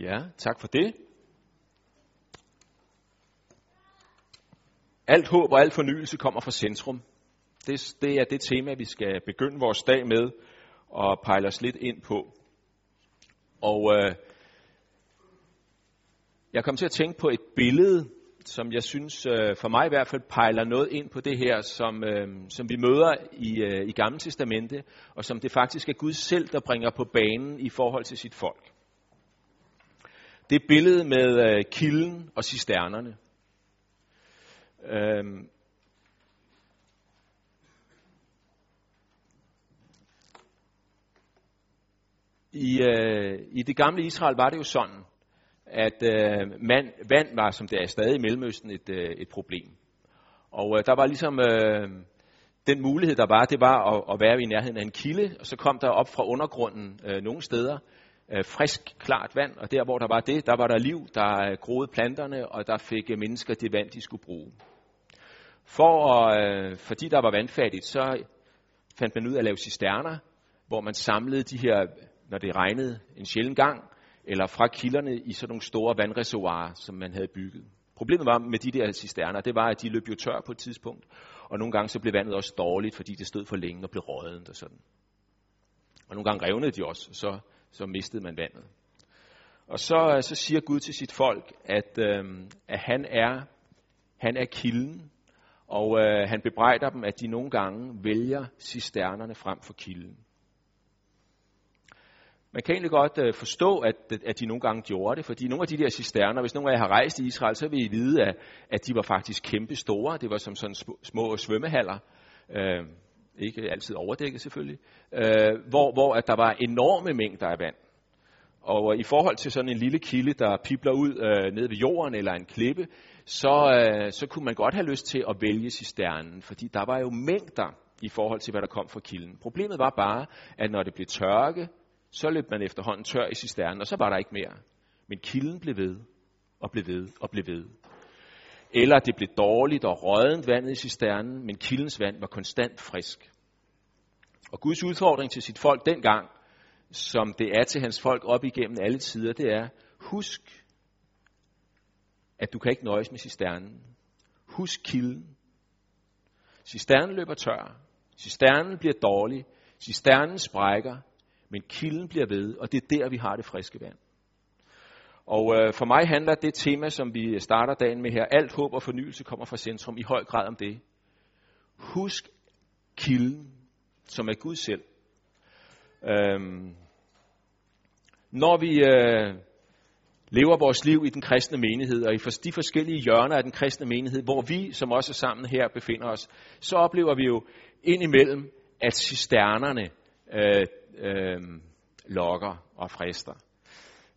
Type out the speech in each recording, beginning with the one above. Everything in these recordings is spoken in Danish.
Ja, tak for det. Alt håb og al fornyelse kommer fra centrum. Det, det er det tema, vi skal begynde vores dag med og pejle os lidt ind på. Og øh, jeg kom til at tænke på et billede, som jeg synes øh, for mig i hvert fald pejler noget ind på det her, som, øh, som vi møder i, øh, i Gamle Testamente, og som det faktisk er Gud selv, der bringer på banen i forhold til sit folk. Det er billedet med øh, kilden og cisternerne. Øhm, I, øh, I det gamle Israel var det jo sådan, at øh, man, vand var, som det er stadig i Mellemøsten, et, øh, et problem. Og øh, der var ligesom øh, den mulighed, der var, det var at, at være i nærheden af en kilde, og så kom der op fra undergrunden øh, nogle steder øh, frisk, klart vand, og der hvor der var det, der var der liv, der øh, groede planterne, og der fik øh, mennesker det vand, de skulle bruge. For, øh, fordi der var vandfattigt, så fandt man ud af at lave cisterner, hvor man samlede de her, når det regnede en sjælden gang, eller fra kilderne i sådan nogle store vandreservoirer, som man havde bygget. Problemet var med de der cisterner, det var, at de løb jo tør på et tidspunkt, og nogle gange så blev vandet også dårligt, fordi det stod for længe og blev rådent og sådan. Og nogle gange revnede de også, og så, så mistede man vandet. Og så, øh, så siger Gud til sit folk, at, øh, at han, er, han er kilden, og øh, han bebrejder dem, at de nogle gange vælger cisternerne frem for kilden. Man kan egentlig godt øh, forstå, at, at de nogle gange gjorde det, fordi nogle af de der cisterner, hvis nogle af jer har rejst i Israel, så vil I vide, at, at de var faktisk kæmpe store. Det var som sådan små, svømmehaller, øh, ikke altid overdækket selvfølgelig, øh, hvor, hvor at der var enorme mængder af vand. Og øh, i forhold til sådan en lille kilde, der pipler ud øh, ned ved jorden eller en klippe, så, øh, så kunne man godt have lyst til at vælge cisternen, fordi der var jo mængder i forhold til, hvad der kom fra kilden. Problemet var bare, at når det blev tørke, så løb man efterhånden tør i cisternen, og så var der ikke mere. Men kilden blev ved, og blev ved, og blev ved. Eller det blev dårligt og rådent vandet i cisternen, men kildens vand var konstant frisk. Og Guds udfordring til sit folk dengang, som det er til hans folk op igennem alle tider, det er, husk, at du kan ikke nøjes med cisternen. Husk kilden. Cisternen løber tør. Cisternen bliver dårlig. Cisternen sprækker. Men kilden bliver ved, og det er der, vi har det friske vand. Og øh, for mig handler det tema, som vi starter dagen med her, alt håb og fornyelse kommer fra centrum, i høj grad om det. Husk kilden, som er Gud selv. Øhm, når vi øh, lever vores liv i den kristne menighed, og i de forskellige hjørner af den kristne menighed, hvor vi, som også er sammen her, befinder os, så oplever vi jo indimellem, at cisternerne øh, øh, lokker og frister.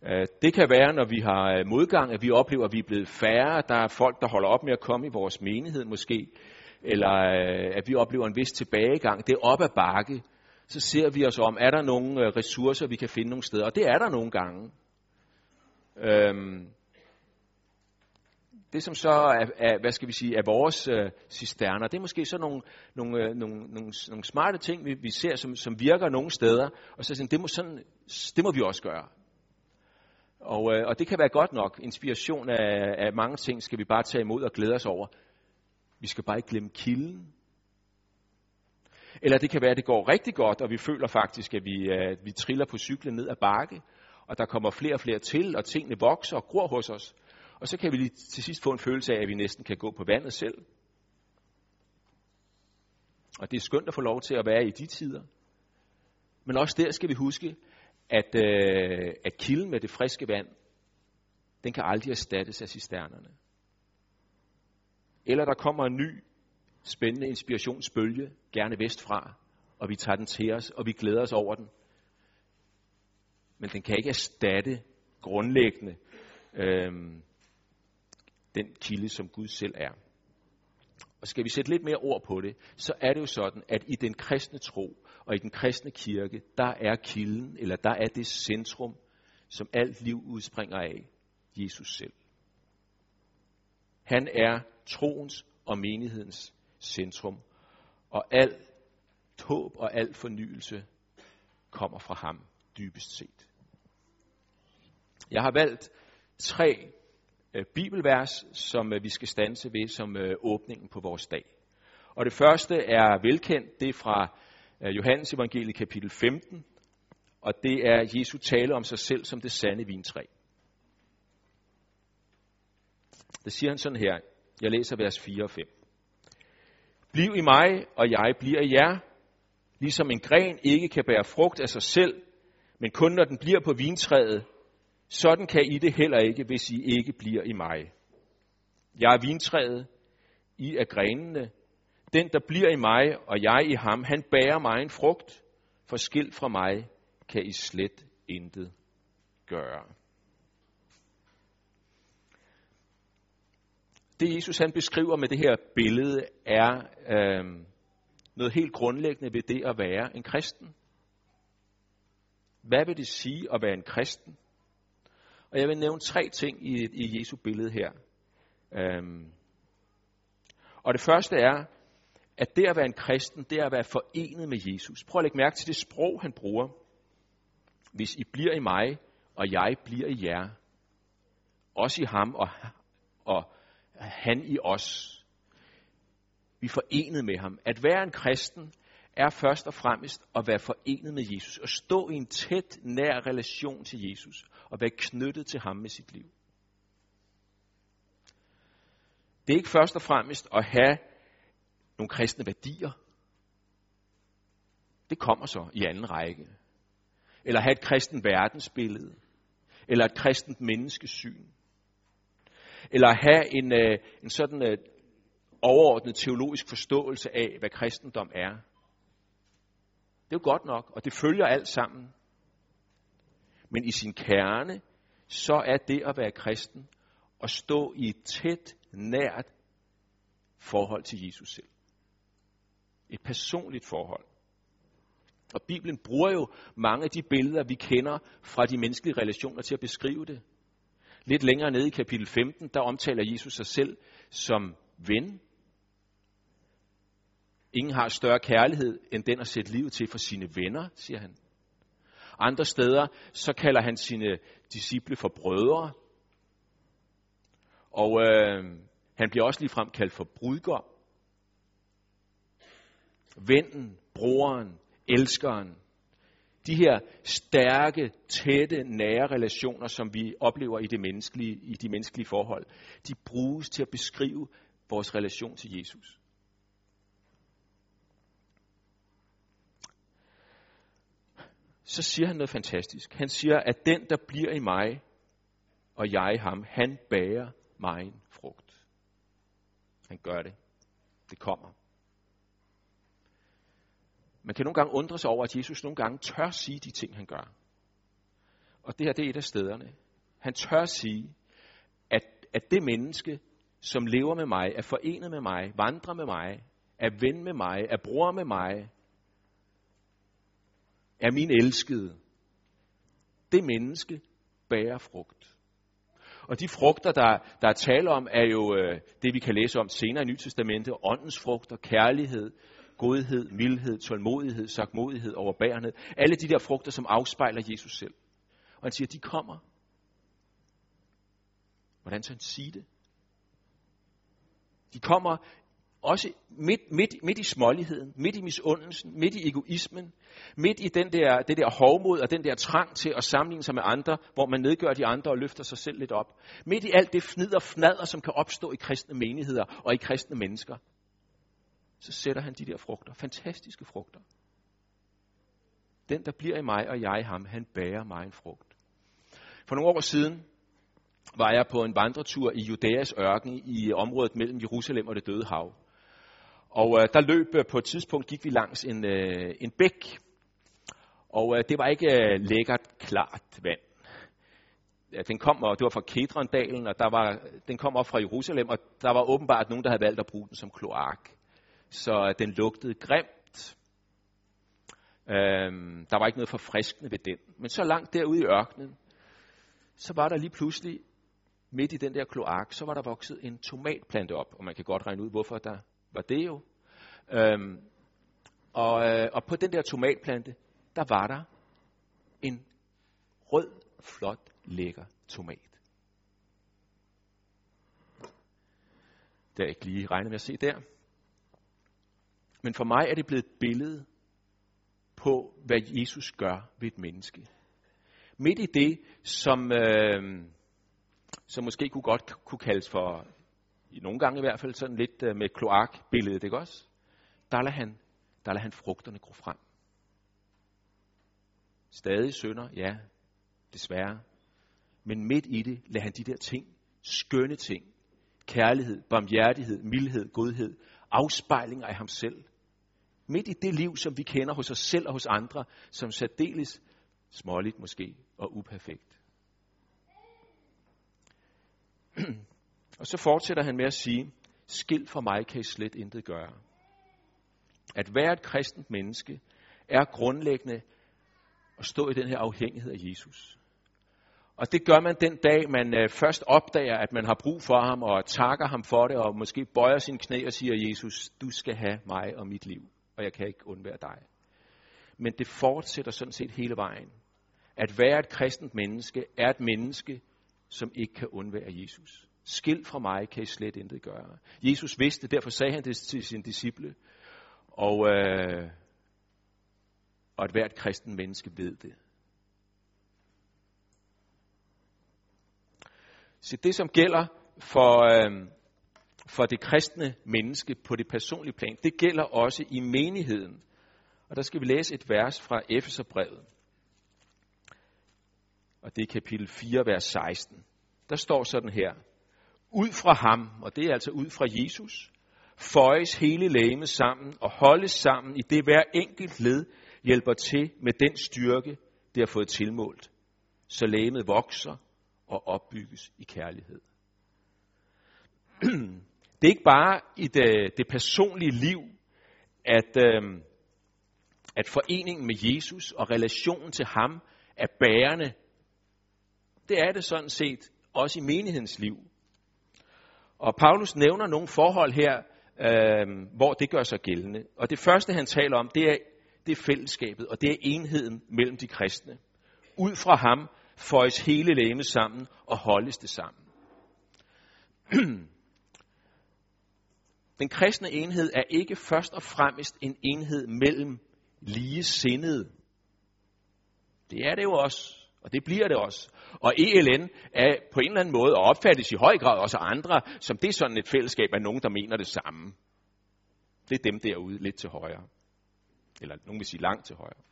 Øh, det kan være, når vi har øh, modgang, at vi oplever, at vi er blevet færre. Der er folk, der holder op med at komme i vores menighed måske. Eller øh, at vi oplever en vis tilbagegang. Det er op ad bakke. Så ser vi os om, er der nogle ressourcer, vi kan finde nogle steder. Og det er der nogle gange. Øhm, det som så er, er, hvad skal vi sige, er vores øh, cisterner, det er måske så nogle, nogle, øh, nogle, nogle, nogle smarte ting, vi, vi ser, som, som virker nogle steder, og så sådan, det må, sådan, det må vi også gøre. Og, øh, og det kan være godt nok. Inspiration af, af mange ting skal vi bare tage imod og glæde os over. Vi skal bare ikke glemme kilden. Eller det kan være, at det går rigtig godt, og vi føler faktisk, at vi, øh, vi triller på cyklen ned ad bakke, og der kommer flere og flere til, og tingene vokser og gror hos os. Og så kan vi lige til sidst få en følelse af, at vi næsten kan gå på vandet selv. Og det er skønt at få lov til at være i de tider. Men også der skal vi huske, at, øh, at kilden med det friske vand, den kan aldrig erstattes af cisternerne. Eller der kommer en ny, spændende inspirationsbølge, gerne vestfra, og vi tager den til os, og vi glæder os over den. Men den kan ikke erstatte grundlæggende øh, den kilde, som Gud selv er. Og skal vi sætte lidt mere ord på det, så er det jo sådan, at i den kristne tro og i den kristne kirke, der er kilden, eller der er det centrum, som alt liv udspringer af, Jesus selv. Han er troens og menighedens centrum, og al håb og al fornyelse kommer fra ham dybest set. Jeg har valgt tre Øh, bibelvers, som øh, vi skal stanse ved som øh, åbningen på vores dag. Og det første er velkendt, det er fra Johannes evangeliet kapitel 15, og det er Jesu tale om sig selv som det sande vintræ. Det siger han sådan her. Jeg læser vers 4 og 5. Bliv i mig, og jeg bliver i jer, ligesom en gren ikke kan bære frugt af sig selv, men kun når den bliver på vintræet, sådan kan I det heller ikke, hvis I ikke bliver i mig. Jeg er vintræet, I er grenene. Den, der bliver i mig, og jeg i ham, han bærer mig en frugt. For skilt fra mig kan I slet intet gøre. Det Jesus han beskriver med det her billede er øh, noget helt grundlæggende ved det at være en kristen. Hvad vil det sige at være en kristen? Og jeg vil nævne tre ting i, i Jesu billede her. Øhm. Og det første er, at det at være en kristen, det er at være forenet med Jesus. Prøv at lægge mærke til det sprog, han bruger. Hvis I bliver i mig, og jeg bliver i jer, også i ham og, og han i os. Vi er forenet med ham. At være en kristen er først og fremmest at være forenet med Jesus. At stå i en tæt, nær relation til Jesus. Og være knyttet til ham med sit liv. Det er ikke først og fremmest at have nogle kristne værdier. Det kommer så i anden række. Eller have et kristen verdensbillede. Eller et kristent menneskesyn. Eller have en, øh, en sådan øh, overordnet teologisk forståelse af, hvad kristendom er. Det er jo godt nok, og det følger alt sammen. Men i sin kerne, så er det at være kristen at stå i et tæt, nært forhold til Jesus selv. Et personligt forhold. Og Bibelen bruger jo mange af de billeder, vi kender fra de menneskelige relationer til at beskrive det. Lidt længere nede i kapitel 15, der omtaler Jesus sig selv som ven. Ingen har større kærlighed end den at sætte livet til for sine venner, siger han. Andre steder, så kalder han sine disciple for brødre. Og øh, han bliver også ligefrem kaldt for brudgom. Vennen, broren, elskeren. De her stærke, tætte, nære relationer, som vi oplever i, det menneskelige, i de menneskelige forhold, de bruges til at beskrive vores relation til Jesus. Så siger han noget fantastisk. Han siger, at den, der bliver i mig, og jeg i ham, han bærer mig en frugt. Han gør det. Det kommer. Man kan nogle gange undre sig over, at Jesus nogle gange tør sige de ting, han gør. Og det her det er et af stederne. Han tør sige, at, at det menneske, som lever med mig, er forenet med mig, vandrer med mig, er ven med mig, er bror med mig, er min elskede. Det menneske bærer frugt. Og de frugter, der, der er tale om, er jo øh, det, vi kan læse om senere i Nytestamentet. Åndens frugter, kærlighed, godhed, mildhed, tålmodighed, sagtmodighed, overbærenhed. Alle de der frugter, som afspejler Jesus selv. Og han siger, de kommer. Hvordan skal han sige det? De kommer også midt, midt, midt i småligheden, midt i misundelsen, midt i egoismen, midt i den der, det der hovmod og den der trang til at sammenligne sig med andre, hvor man nedgør de andre og løfter sig selv lidt op. Midt i alt det fnid og fnader, som kan opstå i kristne menigheder og i kristne mennesker, så sætter han de der frugter, fantastiske frugter. Den, der bliver i mig og jeg i ham, han bærer mig en frugt. For nogle år siden var jeg på en vandretur i Judæas ørken i området mellem Jerusalem og det døde hav. Og øh, der løb øh, på et tidspunkt, gik vi langs en, øh, en bæk. Og øh, det var ikke øh, lækkert, klart vand. Ja, den kom, og det var fra Kedrondalen, og der var, den kom op fra Jerusalem, og der var åbenbart nogen, der havde valgt at bruge den som kloak. Så øh, den lugtede grimt. Øhm, der var ikke noget forfriskende ved den. Men så langt derude i ørkenen, så var der lige pludselig, midt i den der kloak, så var der vokset en tomatplante op. Og man kan godt regne ud, hvorfor der var det jo. Øhm, og, øh, og på den der tomatplante, der var der en rød, flot lækker tomat. Det er ikke lige regnet med at se der. Men for mig er det blevet et billede på, hvad Jesus gør ved et menneske. Midt i det, som, øh, som måske kunne godt kunne kaldes for, i nogle gange i hvert fald, sådan lidt øh, med kloakbilledet, ikke også? Der lader han, der lader han frugterne gro frem. Stadig sønder, ja, desværre. Men midt i det lader han de der ting, skønne ting, kærlighed, barmhjertighed, mildhed, godhed, afspejlinger af ham selv. Midt i det liv, som vi kender hos os selv og hos andre, som særdeles småligt måske og uperfekt. og så fortsætter han med at sige, skilt for mig kan I slet intet gøre. At være et kristent menneske er grundlæggende at stå i den her afhængighed af Jesus. Og det gør man den dag, man øh, først opdager, at man har brug for ham, og takker ham for det, og måske bøjer sin knæ og siger, Jesus, du skal have mig og mit liv, og jeg kan ikke undvære dig. Men det fortsætter sådan set hele vejen. At være et kristent menneske er et menneske, som ikke kan undvære Jesus. Skilt fra mig kan I slet intet gøre. Jesus vidste, derfor sagde han det til sine disciple. Og, øh, og at hvert kristen menneske ved det. Så det, som gælder for, øh, for det kristne menneske på det personlige plan, det gælder også i menigheden. Og der skal vi læse et vers fra Efeserbrevet. Og det er kapitel 4, vers 16. Der står sådan her. Ud fra ham, og det er altså ud fra Jesus, føjes hele lægemet sammen og holdes sammen i det hver enkelt led hjælper til med den styrke, det har fået tilmålt, så lægemet vokser og opbygges i kærlighed. Det er ikke bare i det, det personlige liv, at, øh, at foreningen med Jesus og relationen til ham er bærende. Det er det sådan set også i menighedens liv. Og Paulus nævner nogle forhold her, øh, hvor det gør sig gældende. Og det første, han taler om, det er, det er fællesskabet, og det er enheden mellem de kristne. Ud fra ham føjes hele lægemet sammen og holdes det sammen. Den kristne enhed er ikke først og fremmest en enhed mellem lige sindede. Det er det jo også, og det bliver det også. Og ELN er på en eller anden måde, og opfattes i høj grad også af andre, som det er sådan et fællesskab af nogen, der mener det samme. Det er dem derude lidt til højre. Eller nogen vil sige langt til højre.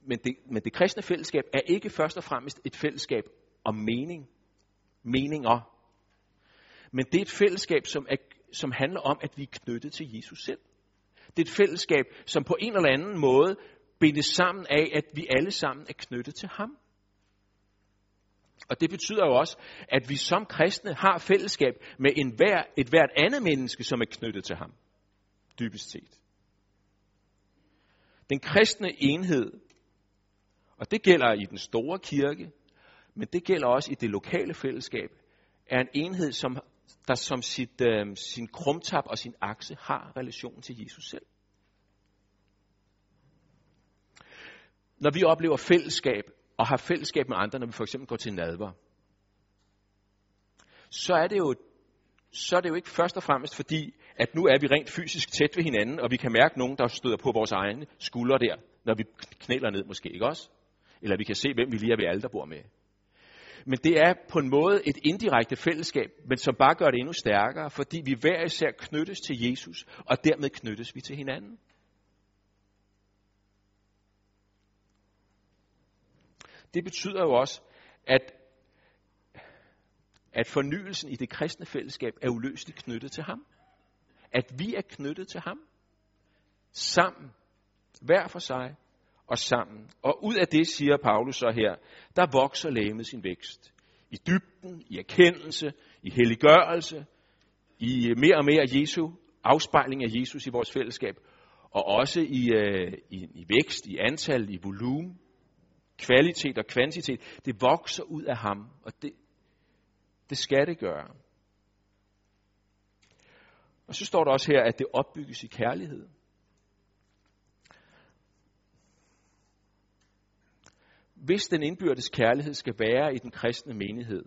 Men det, men det kristne fællesskab er ikke først og fremmest et fællesskab om mening. Meninger. Men det er et fællesskab, som, er, som handler om, at vi er knyttet til Jesus selv. Det er et fællesskab, som på en eller anden måde bindes sammen af, at vi alle sammen er knyttet til ham. Og det betyder jo også, at vi som kristne har fællesskab med enhver, et hvert andet menneske, som er knyttet til ham. Dybest set. Den kristne enhed, og det gælder i den store kirke, men det gælder også i det lokale fællesskab, er en enhed, som, der som sit, øh, sin krumtap og sin akse har relation til Jesus selv. Når vi oplever fællesskab, og har fællesskab med andre, når vi for eksempel går til nadver, så er det jo så er det jo ikke først og fremmest fordi, at nu er vi rent fysisk tæt ved hinanden, og vi kan mærke nogen, der støder på vores egne skuldre der, når vi knæler ned måske, ikke også? Eller vi kan se, hvem vi lige er ved alle, der bor med. Men det er på en måde et indirekte fællesskab, men som bare gør det endnu stærkere, fordi vi hver især knyttes til Jesus, og dermed knyttes vi til hinanden. Det betyder jo også, at, at fornyelsen i det kristne fællesskab er uløseligt knyttet til ham. At vi er knyttet til ham. Sammen. Hver for sig og sammen. Og ud af det, siger Paulus så her, der vokser lægemet sin vækst. I dybden, i erkendelse, i helliggørelse, i mere og mere Jesu, afspejling af Jesus i vores fællesskab, og også i, øh, i, i vækst, i antal, i volumen, kvalitet og kvantitet. Det vokser ud af ham, og det, det skal det gøre. Og så står der også her, at det opbygges i kærlighed. Hvis den indbyrdes kærlighed skal være i den kristne menighed,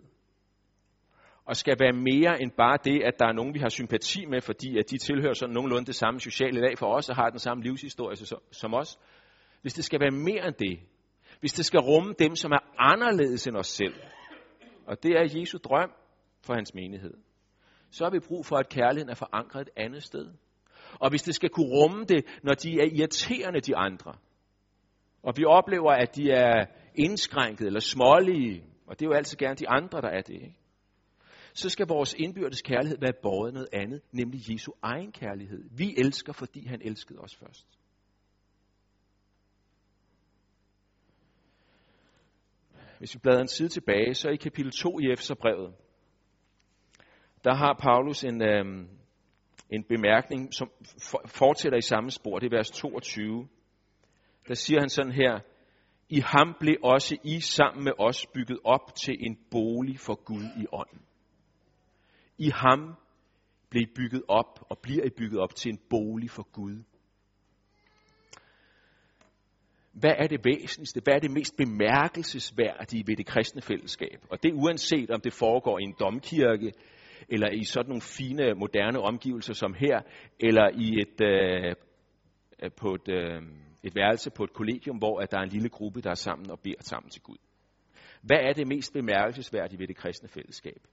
og skal være mere end bare det, at der er nogen, vi har sympati med, fordi at de tilhører sådan nogenlunde det samme sociale lag for os, og har den samme livshistorie som os. Hvis det skal være mere end det, hvis det skal rumme dem, som er anderledes end os selv, og det er Jesu drøm for hans menighed, så har vi brug for, at kærligheden er forankret et andet sted. Og hvis det skal kunne rumme det, når de er irriterende de andre, og vi oplever, at de er indskrænket eller smålige, og det er jo altid gerne de andre, der er det, ikke? så skal vores indbyrdes kærlighed være båret noget andet, nemlig Jesu egen kærlighed. Vi elsker, fordi han elskede os først. Hvis vi bladrer en side tilbage, så i kapitel 2 i Efeserbrevet, der har Paulus en, øh, en bemærkning, som fortsætter i samme spor. Det er vers 22. Der siger han sådan her, i ham blev også I sammen med os bygget op til en bolig for Gud i ånden. I ham blev I bygget op og bliver I bygget op til en bolig for Gud. Hvad er det væsentligste? Hvad er det mest bemærkelsesværdige ved det kristne fællesskab? Og det uanset om det foregår i en domkirke, eller i sådan nogle fine, moderne omgivelser som her, eller i et, øh, øh på et, øh, et værelse på et kollegium, hvor at der er en lille gruppe, der er sammen og beder sammen til Gud. Hvad er det mest bemærkelsesværdige ved det kristne fællesskab?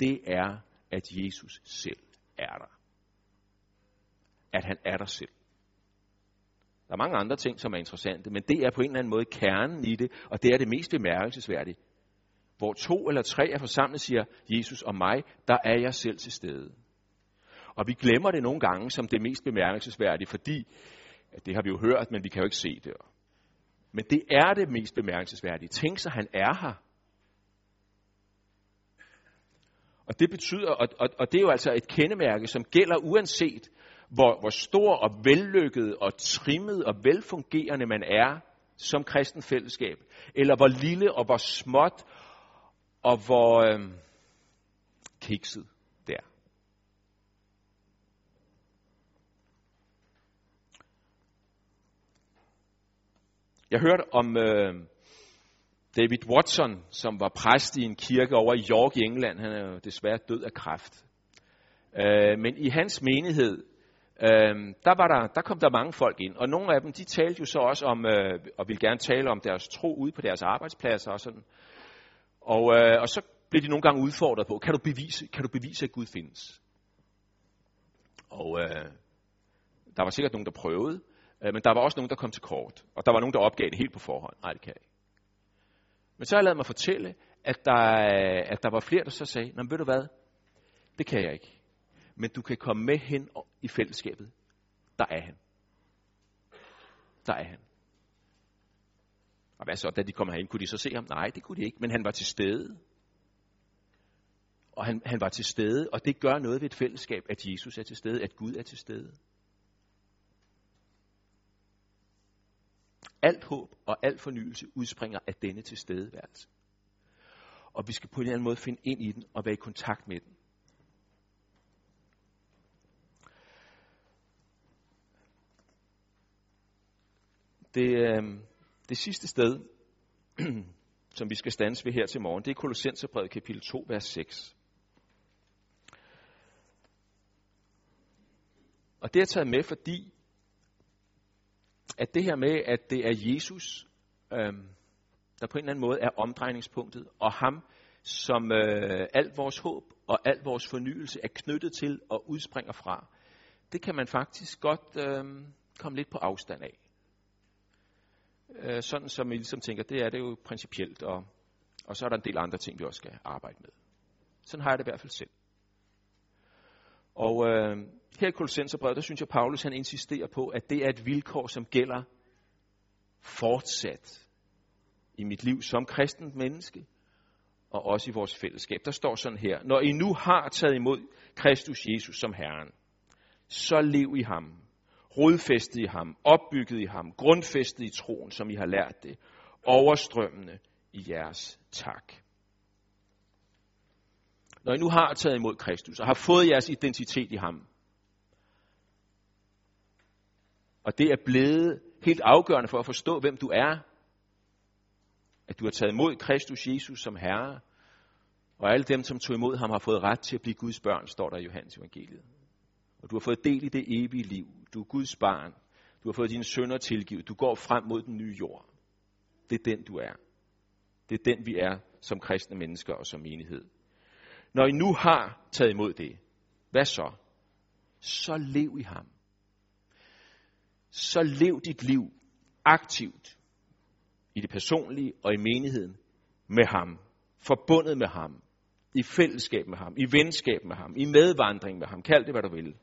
Det er, at Jesus selv er der. At han er der selv. Der er mange andre ting, som er interessante, men det er på en eller anden måde kernen i det, og det er det mest bemærkelsesværdige. Hvor to eller tre er forsamlet, siger Jesus og mig, der er jeg selv til stede. Og vi glemmer det nogle gange som det mest bemærkelsesværdige, fordi det har vi jo hørt, men vi kan jo ikke se det. Men det er det mest bemærkelsesværdige. Tænk sig, han er her. Og det betyder, og, og, og det er jo altså et kendemærke, som gælder uanset, hvor, hvor stor og vellykket og trimmet og velfungerende man er som kristen fællesskab, eller hvor lille og hvor småt og hvor øh, kikset der. Jeg hørte om øh, David Watson, som var præst i en kirke over i York i England. Han er jo desværre død af kræft. Øh, men i hans menighed, øh, der, var der, der kom der mange folk ind, og nogle af dem, de talte jo så også om, øh, og ville gerne tale om deres tro ude på deres arbejdspladser og sådan. Og, øh, og så blev de nogle gange udfordret på, kan du bevise, kan du bevise at Gud findes? Og øh, der var sikkert nogen, der prøvede, men der var også nogen, der kom til kort. Og der var nogen, der opgav det helt på forhånd. Nej, det kan jeg ikke. Men så har jeg lavet mig fortælle, at der, at der var flere, der så sagde, Nå, ved du hvad, det kan jeg ikke. Men du kan komme med hen i fællesskabet. Der er han. Der er han. Og hvad så, da de kom herind, kunne de så se ham? Nej, det kunne de ikke, men han var til stede. Og han, han var til stede, og det gør noget ved et fællesskab, at Jesus er til stede, at Gud er til stede. Alt håb og al fornyelse udspringer af denne tilstedeværelse. Og vi skal på en eller anden måde finde ind i den og være i kontakt med den. Det, øhm, det sidste sted, som vi skal stands ved her til morgen, det er Kolossenserbrevet kapitel 2, vers 6. Og det er taget med, fordi at det her med, at det er Jesus, øhm, der på en eller anden måde er omdrejningspunktet, og ham, som øh, alt vores håb og alt vores fornyelse er knyttet til og udspringer fra, det kan man faktisk godt øh, komme lidt på afstand af. Øh, sådan som vi ligesom tænker, det er det jo principielt, og, og så er der en del andre ting, vi også skal arbejde med. Sådan har jeg det i hvert fald selv. Og øh, her i Kolossenserbrevet, der synes jeg, Paulus han insisterer på, at det er et vilkår, som gælder fortsat i mit liv som kristent menneske, og også i vores fællesskab. Der står sådan her, når I nu har taget imod Kristus Jesus som Herren, så lev i ham, rodfæstet i ham, opbygget i ham, grundfæstet i troen, som I har lært det, overstrømmende i jeres tak. Når I nu har taget imod Kristus og har fået jeres identitet i ham, og det er blevet helt afgørende for at forstå, hvem du er, At du har taget imod Kristus Jesus som Herre, og alle dem, som tog imod ham, har fået ret til at blive Guds børn, står der i Johannes evangeliet. Og du har fået del i det evige liv. Du er Guds barn. Du har fået dine sønner tilgivet. Du går frem mod den nye jord. Det er den, du er. Det er den, vi er som kristne mennesker og som menighed. Når I nu har taget imod det, hvad så? Så lev i ham. Så lev dit liv aktivt i det personlige og i menigheden med ham. Forbundet med ham. I fællesskab med ham. I venskab med ham. I medvandring med ham. Kald det, hvad du vil.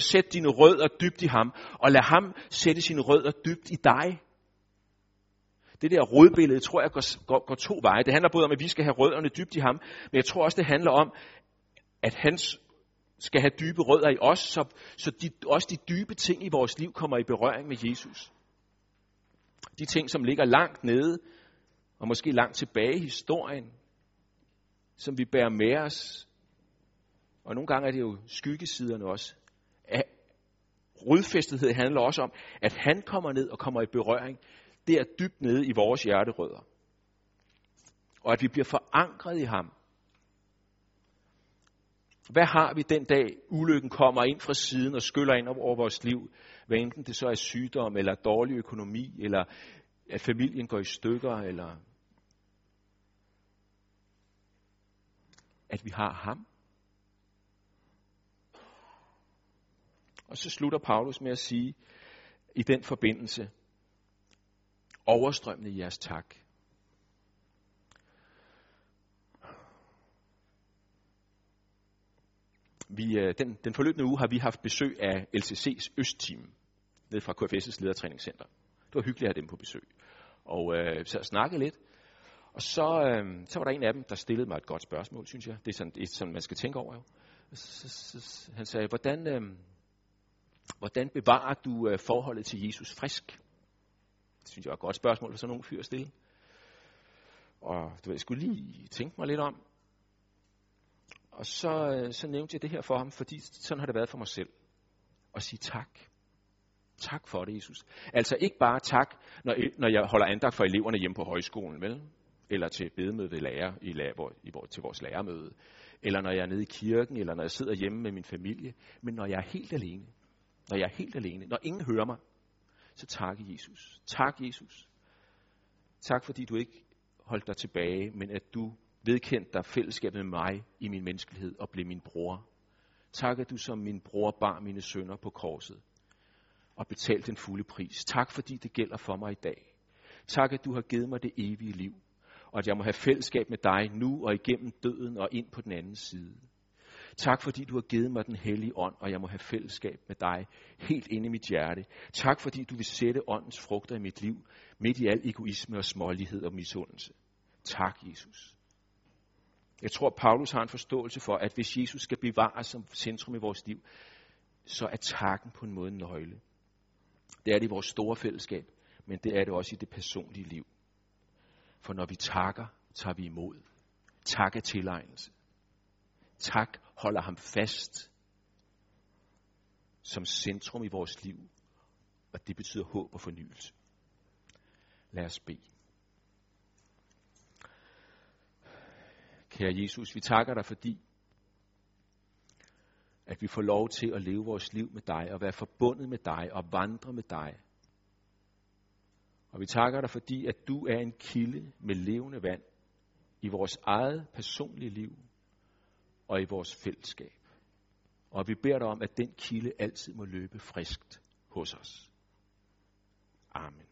Sæt dine rødder dybt i ham, og lad ham sætte sine rødder dybt i dig. Det der rødbillede, tror jeg, går, går, går to veje. Det handler både om, at vi skal have rødderne dybt i ham, men jeg tror også, det handler om, at hans skal have dybe rødder i os, så, så de, også de dybe ting i vores liv kommer i berøring med Jesus. De ting, som ligger langt nede, og måske langt tilbage i historien, som vi bærer med os. Og nogle gange er det jo skyggesiderne også. At rodfæstethed handler også om, at han kommer ned og kommer i berøring der dybt nede i vores hjerterødder. Og at vi bliver forankret i ham. Hvad har vi den dag, ulykken kommer ind fra siden og skyller ind over vores liv? Hvad enten det så er sygdom, eller dårlig økonomi, eller at familien går i stykker, eller at vi har ham. Og så slutter Paulus med at sige i den forbindelse, overstrømmende i jeres tak. Vi, øh, den, den forløbende uge har vi haft besøg af LCC's Østteam, ned fra KFS' ledertræningscenter. Det var hyggeligt at have dem på besøg. Og øh, så snakkede lidt. Og så, øh, så var der en af dem, der stillede mig et godt spørgsmål, synes jeg. Det er sådan et, som man skal tænke over jo. Så, så, så, han sagde, hvordan, øh, hvordan bevarer du øh, forholdet til Jesus frisk? Det synes jeg er et godt spørgsmål for sådan nogle fyr at stille. Og du ved, jeg skulle lige tænke mig lidt om. Og så, øh, så nævnte jeg det her for ham, fordi sådan har det været for mig selv. At sige tak. Tak for det, Jesus. Altså ikke bare tak, når, når jeg holder andagt for eleverne hjemme på højskolen, vel? Eller til bedemøde ved lærer, i, lærer, i, til vores lærermøde. Eller når jeg er nede i kirken, eller når jeg sidder hjemme med min familie. Men når jeg er helt alene. Når jeg er helt alene. Når ingen hører mig så tak Jesus. Tak Jesus. Tak fordi du ikke holdt dig tilbage, men at du vedkendte dig fællesskabet med mig i min menneskelighed og blev min bror. Tak at du som min bror bar mine sønder på korset og betalte den fulde pris. Tak fordi det gælder for mig i dag. Tak at du har givet mig det evige liv, og at jeg må have fællesskab med dig nu og igennem døden og ind på den anden side. Tak fordi du har givet mig den hellige ånd, og jeg må have fællesskab med dig helt inde i mit hjerte. Tak fordi du vil sætte åndens frugter i mit liv, midt i al egoisme og smålighed og misundelse. Tak, Jesus. Jeg tror, Paulus har en forståelse for, at hvis Jesus skal bevares som centrum i vores liv, så er takken på en måde en nøgle. Det er det i vores store fællesskab, men det er det også i det personlige liv. For når vi takker, tager vi imod. Tak er tilegnelse. Tak holder ham fast som centrum i vores liv, og det betyder håb og fornyelse. Lad os bede. Kære Jesus, vi takker dig, fordi at vi får lov til at leve vores liv med dig, og være forbundet med dig, og vandre med dig. Og vi takker dig, fordi at du er en kilde med levende vand i vores eget personlige liv, og i vores fællesskab. Og vi beder dig om, at den kilde altid må løbe friskt hos os. Amen.